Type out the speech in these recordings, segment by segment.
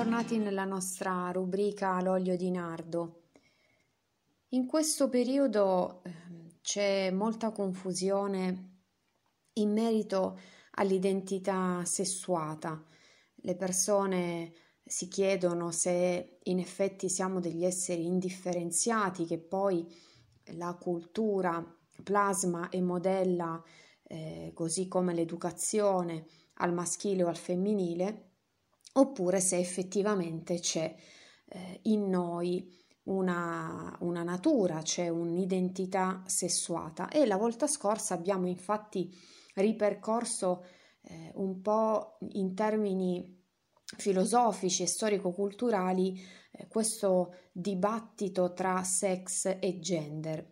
bentornati nella nostra rubrica L'olio di nardo. In questo periodo ehm, c'è molta confusione in merito all'identità sessuata. Le persone si chiedono se in effetti siamo degli esseri indifferenziati che poi la cultura plasma e modella, eh, così come l'educazione, al maschile o al femminile oppure se effettivamente c'è eh, in noi una, una, natura, c'è un'identità sessuata. E la volta scorsa abbiamo infatti ripercorso eh, un po' in termini filosofici e storico-culturali eh, questo dibattito tra sex e gender.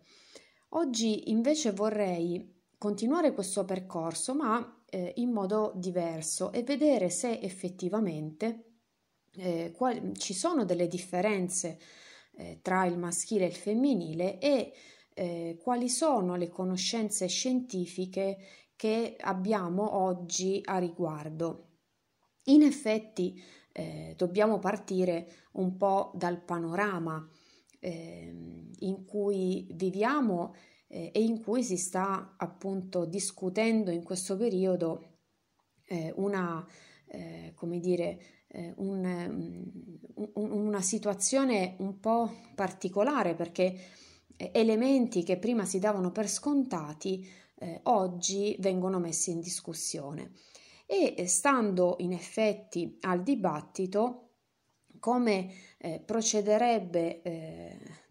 Oggi invece vorrei continuare questo percorso, ma eh, in modo diverso e vedere se effettivamente eh, quali, ci sono delle differenze eh, tra il maschile e il femminile e eh, quali sono le conoscenze scientifiche che abbiamo oggi a riguardo. In effetti eh, dobbiamo partire un po' dal panorama ehm, in cui viviamo eh, e in cui si sta appunto discutendo in questo periodo eh, una, eh, come dire, eh, un, un, una situazione un po' particolare perché eh, elementi che prima si davano per scontati eh, oggi vengono messi in discussione. E stando in effetti al dibattito, come procederebbe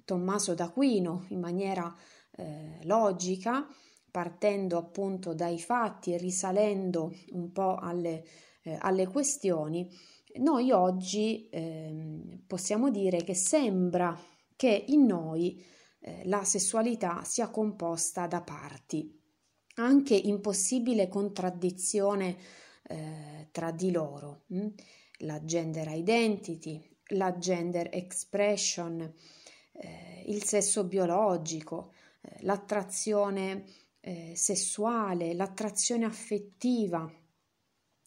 Tommaso d'Aquino in maniera eh, logica, partendo appunto dai fatti e risalendo un po' alle, eh, alle questioni, noi oggi eh, possiamo dire che sembra che in noi eh, la sessualità sia composta da parti, anche in possibile contraddizione eh, tra di loro. Hm? La gender identity, la gender expression, eh, il sesso biologico, l'attrazione eh, sessuale, l'attrazione affettiva.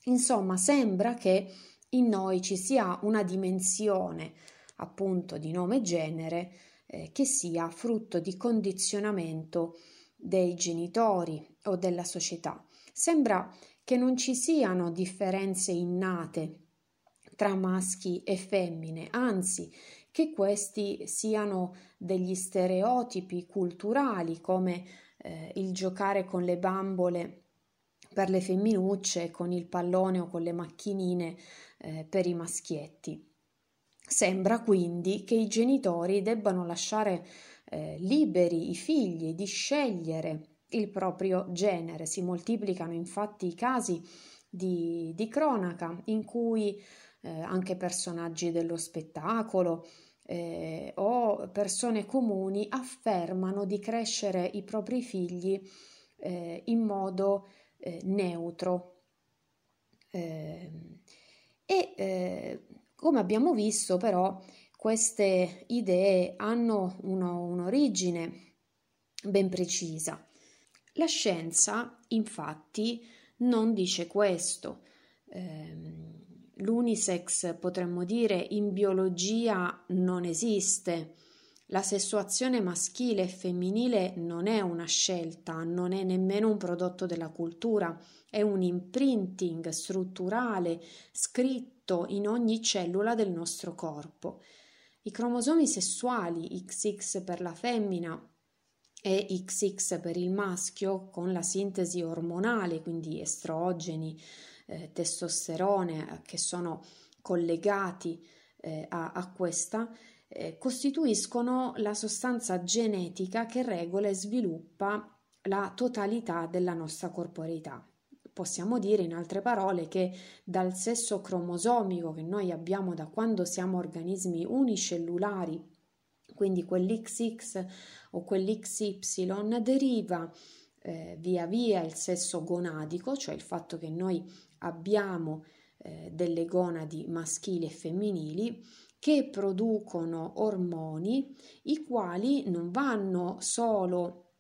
Insomma, sembra che in noi ci sia una dimensione appunto di nome e genere eh, che sia frutto di condizionamento dei genitori o della società. Sembra che non ci siano differenze innate tra maschi e femmine, anzi che questi siano degli stereotipi culturali come eh, il giocare con le bambole per le femminucce, con il pallone o con le macchinine eh, per i maschietti. Sembra quindi che i genitori debbano lasciare eh, liberi i figli di scegliere il proprio genere. Si moltiplicano infatti i casi di, di cronaca in cui eh, anche personaggi dello spettacolo eh, o persone comuni affermano di crescere i propri figli eh, in modo eh, neutro. Ehm, e eh, come abbiamo visto però queste idee hanno uno, un'origine ben precisa. La scienza infatti non dice questo. Eh, L'unisex, potremmo dire, in biologia non esiste. La sessuazione maschile e femminile non è una scelta, non è nemmeno un prodotto della cultura, è un imprinting strutturale scritto in ogni cellula del nostro corpo. I cromosomi sessuali XX per la femmina e XX per il maschio, con la sintesi ormonale, quindi estrogeni, eh, testosterone eh, che sono collegati eh, a, a, questa, eh, costituiscono la sostanza genetica che regola e sviluppa la totalità della nostra corporeità. Possiamo dire in altre parole che dal sesso cromosomico che noi abbiamo da quando siamo organismi unicellulari, quindi quell'XX o quell'XY, deriva eh, via via il sesso gonadico, cioè il fatto che noi abbiamo eh, delle gonadi maschili e femminili che producono ormoni i quali non vanno solo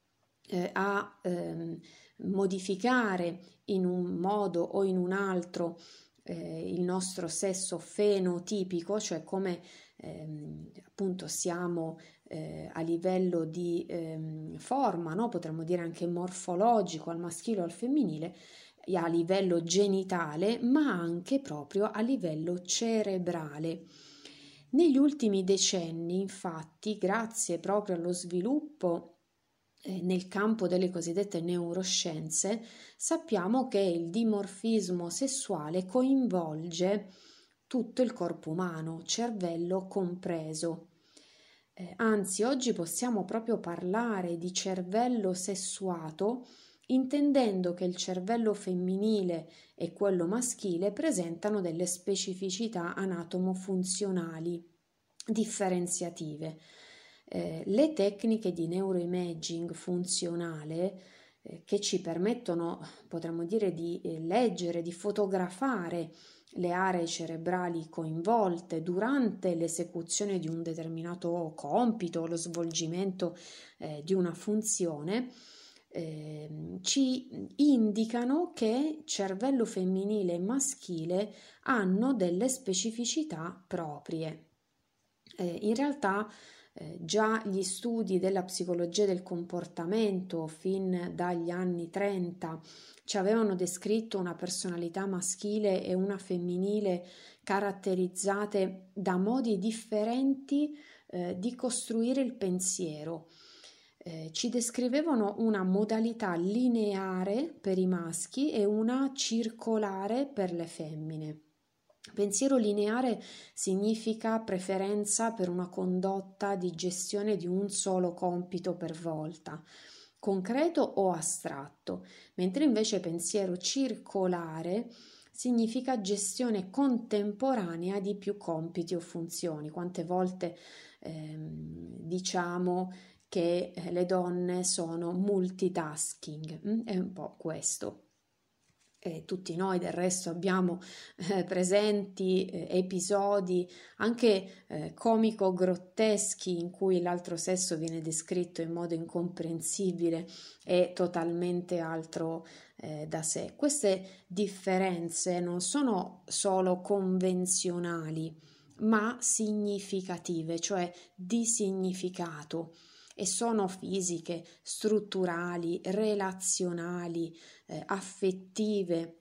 eh, a ehm, modificare in un modo o in un altro eh, il nostro sesso fenotipico, cioè come ehm, appunto siamo eh, a livello di ehm, forma, no? potremmo dire anche morfologico al maschile o al femminile, a livello genitale, ma anche proprio a livello cerebrale. Negli ultimi decenni, infatti, grazie proprio allo sviluppo eh, nel campo delle cosiddette neuroscienze, sappiamo che il dimorfismo sessuale coinvolge tutto il corpo umano, cervello compreso. Eh, anzi, oggi possiamo proprio parlare di cervello sessuato intendendo che il cervello femminile e quello maschile presentano delle specificità anatomo-funzionali differenziative. Eh, le tecniche di neuroimaging funzionale eh, che ci permettono, potremmo dire, di eh, leggere, di fotografare le aree cerebrali coinvolte durante l'esecuzione di un determinato compito, lo svolgimento eh, di una funzione, eh, ci indicano che cervello femminile e maschile hanno delle specificità proprie. Eh, in realtà eh, già gli studi della psicologia del comportamento fin dagli anni 30 ci avevano descritto una personalità maschile e una femminile caratterizzate da modi differenti eh, di costruire il pensiero eh, ci descrivevano una modalità lineare per i maschi e una circolare per le femmine. Pensiero lineare significa preferenza per una condotta di gestione di un solo compito per volta, concreto o astratto, mentre invece pensiero circolare significa gestione contemporanea di più compiti o funzioni. Quante volte ehm, diciamo che eh, le donne sono multitasking, mm? è un po' questo. E tutti noi del resto abbiamo eh, presenti eh, episodi anche eh, comico-grotteschi in cui l'altro sesso viene descritto in modo incomprensibile e totalmente altro eh, da sé. Queste differenze non sono solo convenzionali, ma significative, cioè di significato e sono fisiche, strutturali, relazionali, eh, affettive.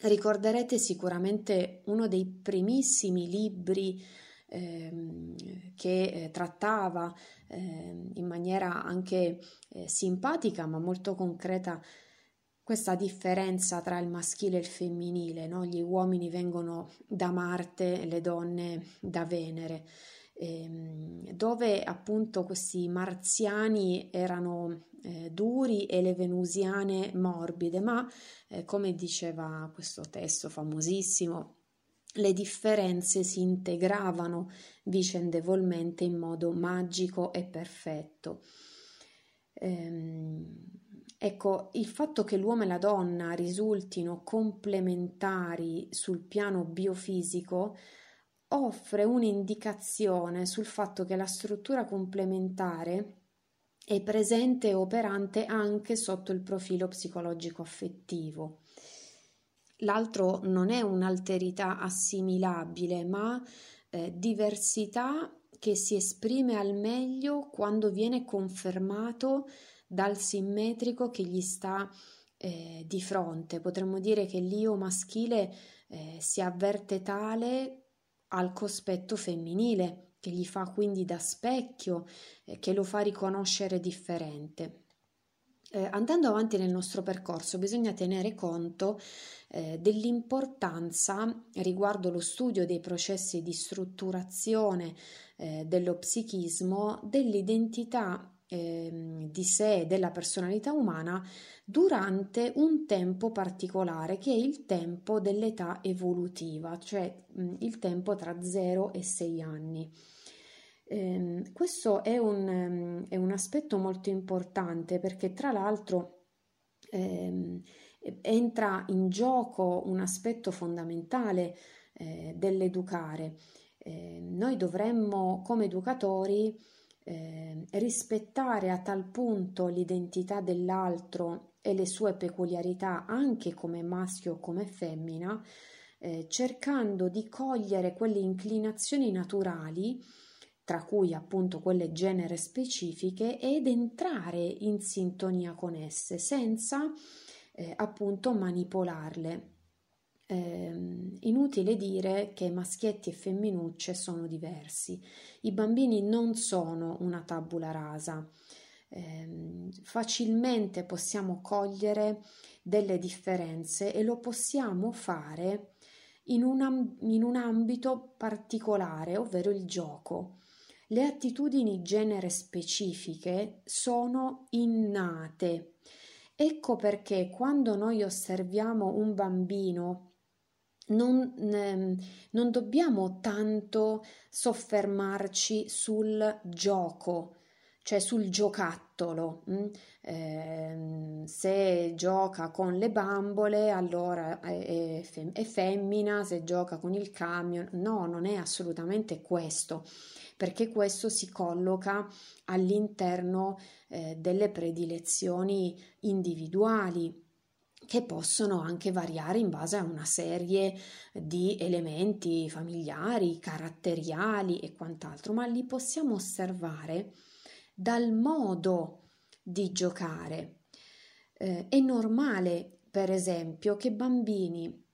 Ricorderete sicuramente uno dei primissimi libri ehm, che eh, trattava eh, in maniera anche eh, simpatica ma molto concreta questa differenza tra il maschile e il femminile, no? gli uomini vengono da Marte, le donne da Venere ehm, dove appunto questi marziani erano eh, duri e le venusiane morbide, ma eh, come diceva questo testo famosissimo, le differenze si integravano vicendevolmente in modo magico e perfetto. Ehm, ecco, il fatto che l'uomo e la donna risultino complementari sul piano biofisico offre un'indicazione sul fatto che la struttura complementare è presente e operante anche sotto il profilo psicologico affettivo. L'altro non è un'alterità assimilabile, ma eh, diversità che si esprime al meglio quando viene confermato dal simmetrico che gli sta eh, di fronte. Potremmo dire che l'io maschile eh, si avverte tale al cospetto femminile, che gli fa quindi da specchio, eh, che lo fa riconoscere differente. Eh, andando avanti nel nostro percorso bisogna tenere conto eh, dell'importanza riguardo lo studio dei processi di strutturazione eh, dello psichismo dell'identità eh, di sé e della personalità umana durante un tempo particolare che è il tempo dell'età evolutiva, cioè mh, il tempo tra 0 e 6 anni. Eh, questo è un, um, è un, aspetto molto importante perché tra l'altro eh, entra in gioco un aspetto fondamentale eh, dell'educare. Ehm, noi dovremmo come educatori eh, rispettare a tal punto l'identità dell'altro e le sue peculiarità anche come maschio o come femmina, eh, cercando di cogliere quelle inclinazioni naturali tra cui appunto quelle genere specifiche ed entrare in sintonia con esse senza eh, appunto manipolarle. Eh, inutile dire che maschietti e femminucce sono diversi. I bambini non sono una tabula rasa. Eh, facilmente possiamo cogliere delle differenze e lo possiamo fare in un, in un ambito particolare, ovvero il gioco. Le attitudini genere specifiche sono innate. Ecco perché quando noi osserviamo un bambino non, eh, non, dobbiamo tanto soffermarci sul gioco, cioè sul giocattolo. Eh, se gioca con le bambole, allora è, è, è femmina, se gioca con il camion, no, non è assolutamente questo perché questo si colloca all'interno eh, delle predilezioni individuali che possono anche variare in base a una serie di elementi familiari, caratteriali e quant'altro, ma li possiamo osservare dal modo di giocare. Eh, è normale, per esempio, che bambini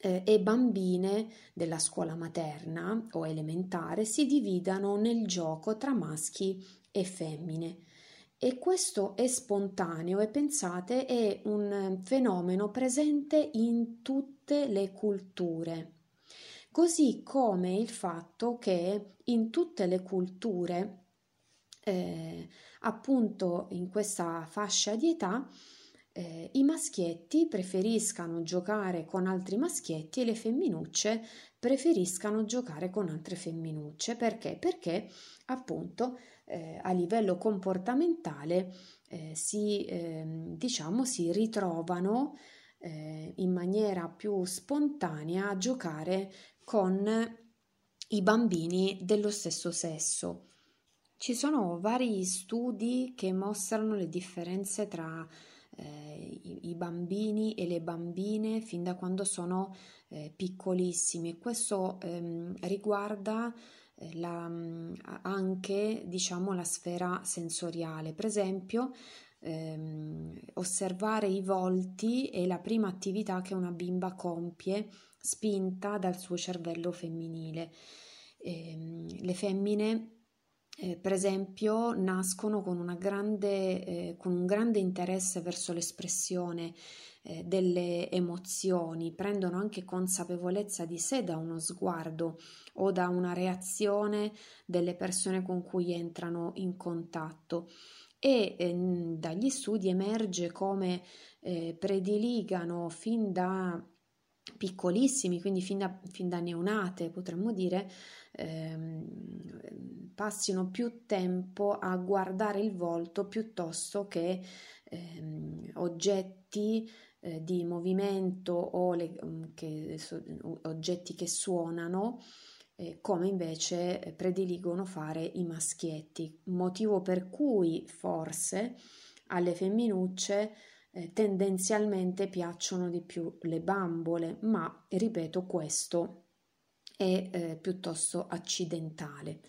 eh, e bambine della scuola materna o elementare si dividano nel gioco tra maschi e femmine. E questo è spontaneo e pensate è un fenomeno presente in tutte le culture. Così come il fatto che in tutte le culture, eh, appunto in questa fascia di età, eh, i maschietti preferiscano giocare con altri maschietti e le femminucce preferiscano giocare con altre femminucce. Perché? Perché appunto eh, a livello comportamentale eh, si, ehm, diciamo, si ritrovano eh, in maniera più spontanea a giocare con i bambini dello stesso sesso. Ci sono vari studi che mostrano le differenze tra eh, i, bambini e le bambine fin da quando sono eh, piccolissimi. Questo ehm, riguarda la, anche diciamo, la sfera sensoriale. Per esempio, ehm, osservare i volti è la prima attività che una bimba compie spinta dal suo cervello femminile. Eh, le femmine eh, per esempio, nascono con, grande, eh, con, un grande interesse verso l'espressione eh, delle emozioni, prendono anche consapevolezza di sé da uno sguardo o da una reazione delle persone con cui entrano in contatto. E ehm, dagli studi emerge come eh, prediligano fin da piccolissimi, quindi fin da, fin da neonate, potremmo dire, ehm, passino più tempo a guardare il volto piuttosto che ehm, oggetti eh, di movimento o le, mm, che, so, oggetti che suonano eh, come invece prediligono fare i maschietti, motivo per cui forse alle femminucce eh, tendenzialmente piacciono di più le bambole, ma ripeto questo è eh, piuttosto accidentale.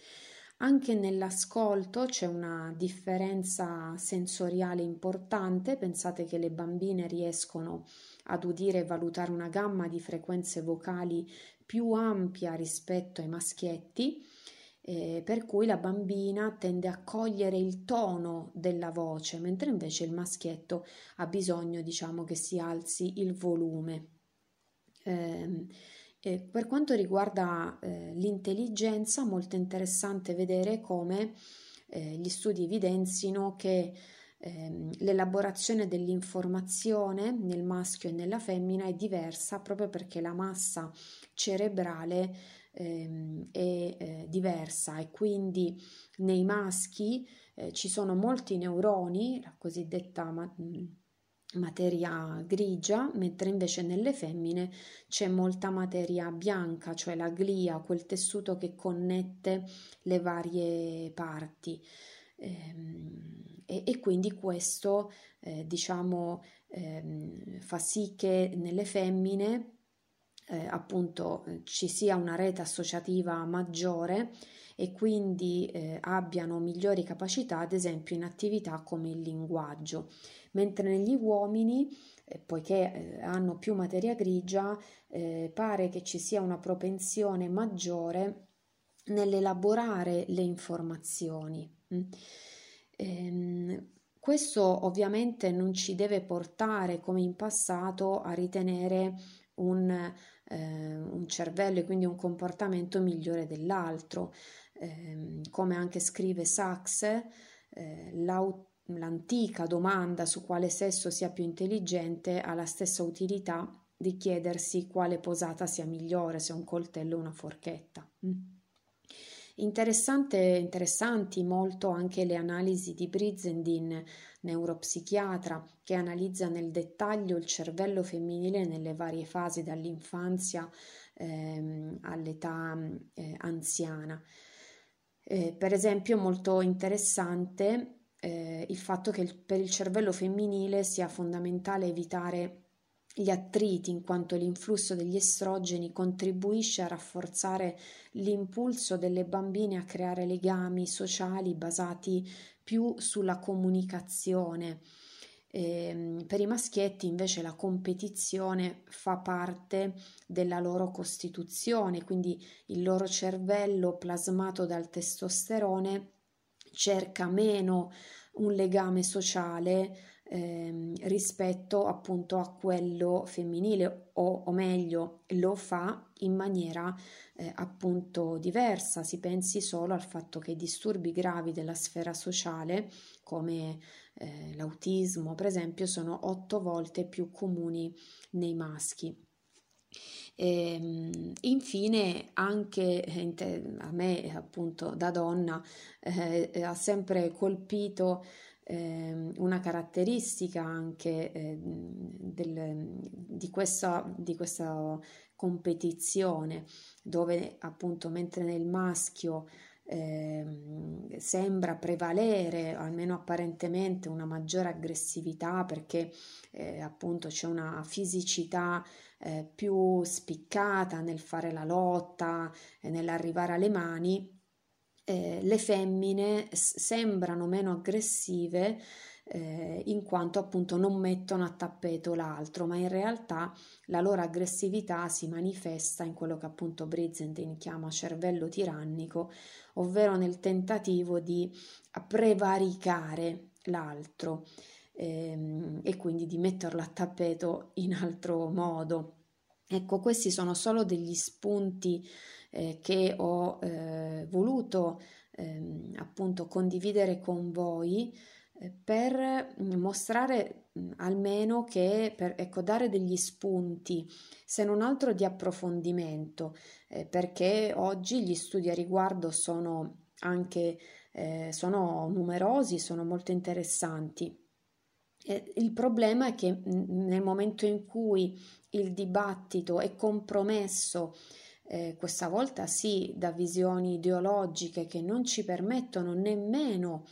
Anche nell'ascolto c'è una differenza sensoriale importante, pensate che le bambine riescono ad udire e valutare una gamma di frequenze vocali più ampia rispetto ai maschietti, eh, per cui la bambina tende a cogliere il tono della voce, mentre invece il maschietto ha bisogno, diciamo, che si alzi il volume. Eh, e per quanto riguarda eh, l'intelligenza, molto interessante vedere come eh, gli studi evidenzino che ehm, l'elaborazione dell'informazione nel maschio e nella femmina è diversa proprio perché la massa cerebrale ehm, è eh, diversa e quindi nei maschi eh, ci sono molti neuroni, la cosiddetta ma- materia grigia, mentre invece nelle femmine c'è molta materia bianca, cioè la glia, quel tessuto che connette le varie parti. Ehm, e, e, quindi questo, eh, diciamo, ehm, fa sì che nelle femmine eh, appunto eh, ci sia una rete associativa maggiore e quindi eh, abbiano migliori capacità, ad esempio in attività come il linguaggio, mentre negli uomini, eh, poiché eh, hanno più materia grigia, eh, pare che ci sia una propensione maggiore nell'elaborare le informazioni. Mm. Ehm, questo ovviamente non ci deve portare, come in passato, a ritenere un, eh, un cervello e quindi un comportamento migliore dell'altro. Eh, come anche scrive Sachs, eh, l'antica domanda su quale sesso sia più intelligente ha la stessa utilità di chiedersi quale posata sia migliore, se un coltello o una forchetta. Mm. Interessanti molto anche le analisi di Brizendin, neuropsichiatra, che analizza nel dettaglio il cervello femminile nelle varie fasi dall'infanzia ehm, all'età eh, anziana. Eh, per esempio, molto interessante eh, il fatto che il, per il cervello femminile sia fondamentale evitare gli attriti, in quanto l'influsso degli estrogeni contribuisce a rafforzare l'impulso delle bambine a creare legami sociali basati più sulla comunicazione. Eh, per i maschietti invece la competizione fa parte della loro costituzione, quindi il loro cervello plasmato dal testosterone cerca meno un legame sociale ehm, rispetto appunto a quello femminile o, o meglio lo fa in maniera eh, appunto diversa. Si pensi solo al fatto che disturbi gravi della sfera sociale come eh, l'autismo per esempio sono otto volte più comuni nei maschi. E, ehm, infine, anche eh, a me, appunto, da donna, eh, ha sempre colpito eh, una caratteristica anche eh, del, di, questa, di questa competizione, dove appunto mentre nel maschio eh, sembra prevalere, almeno apparentemente, una maggiore aggressività perché eh, appunto c'è una fisicità eh, più spiccata nel fare la lotta e nell'arrivare alle mani, eh, le femmine s- sembrano meno aggressive eh, in quanto appunto non mettono a tappeto l'altro, ma in realtà la loro aggressività si manifesta in quello che appunto Brizendin chiama cervello tirannico, ovvero nel tentativo di prevaricare l'altro ehm, e quindi di metterlo a tappeto in altro modo. Ecco, questi sono solo degli spunti eh, che ho eh, voluto ehm, appunto condividere con voi eh, per mm, mostrare mm, almeno che per ecco, dare degli spunti, se non altro di approfondimento, eh, perché oggi gli studi a riguardo sono anche eh, sono numerosi, sono molto interessanti. Eh, il problema è che mm, nel momento in cui il dibattito è compromesso eh, questa volta sì da visioni ideologiche che non ci permettono nemmeno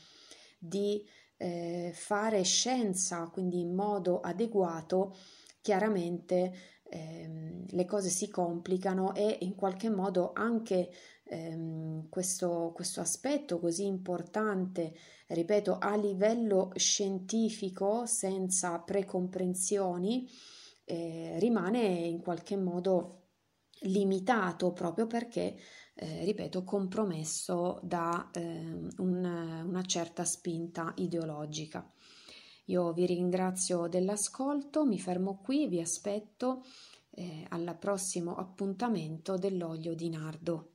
di eh, fare scienza, quindi in modo adeguato, chiaramente ehm, le cose si complicano e in qualche modo anche ehm, questo, questo aspetto così importante, ripeto, a livello scientifico, senza precomprensioni, eh, rimane in qualche modo limitato proprio perché, eh, ripeto, compromesso da eh, un, una certa spinta ideologica. Io vi ringrazio dell'ascolto, mi fermo qui, vi aspetto eh, al prossimo appuntamento dell'olio di nardo.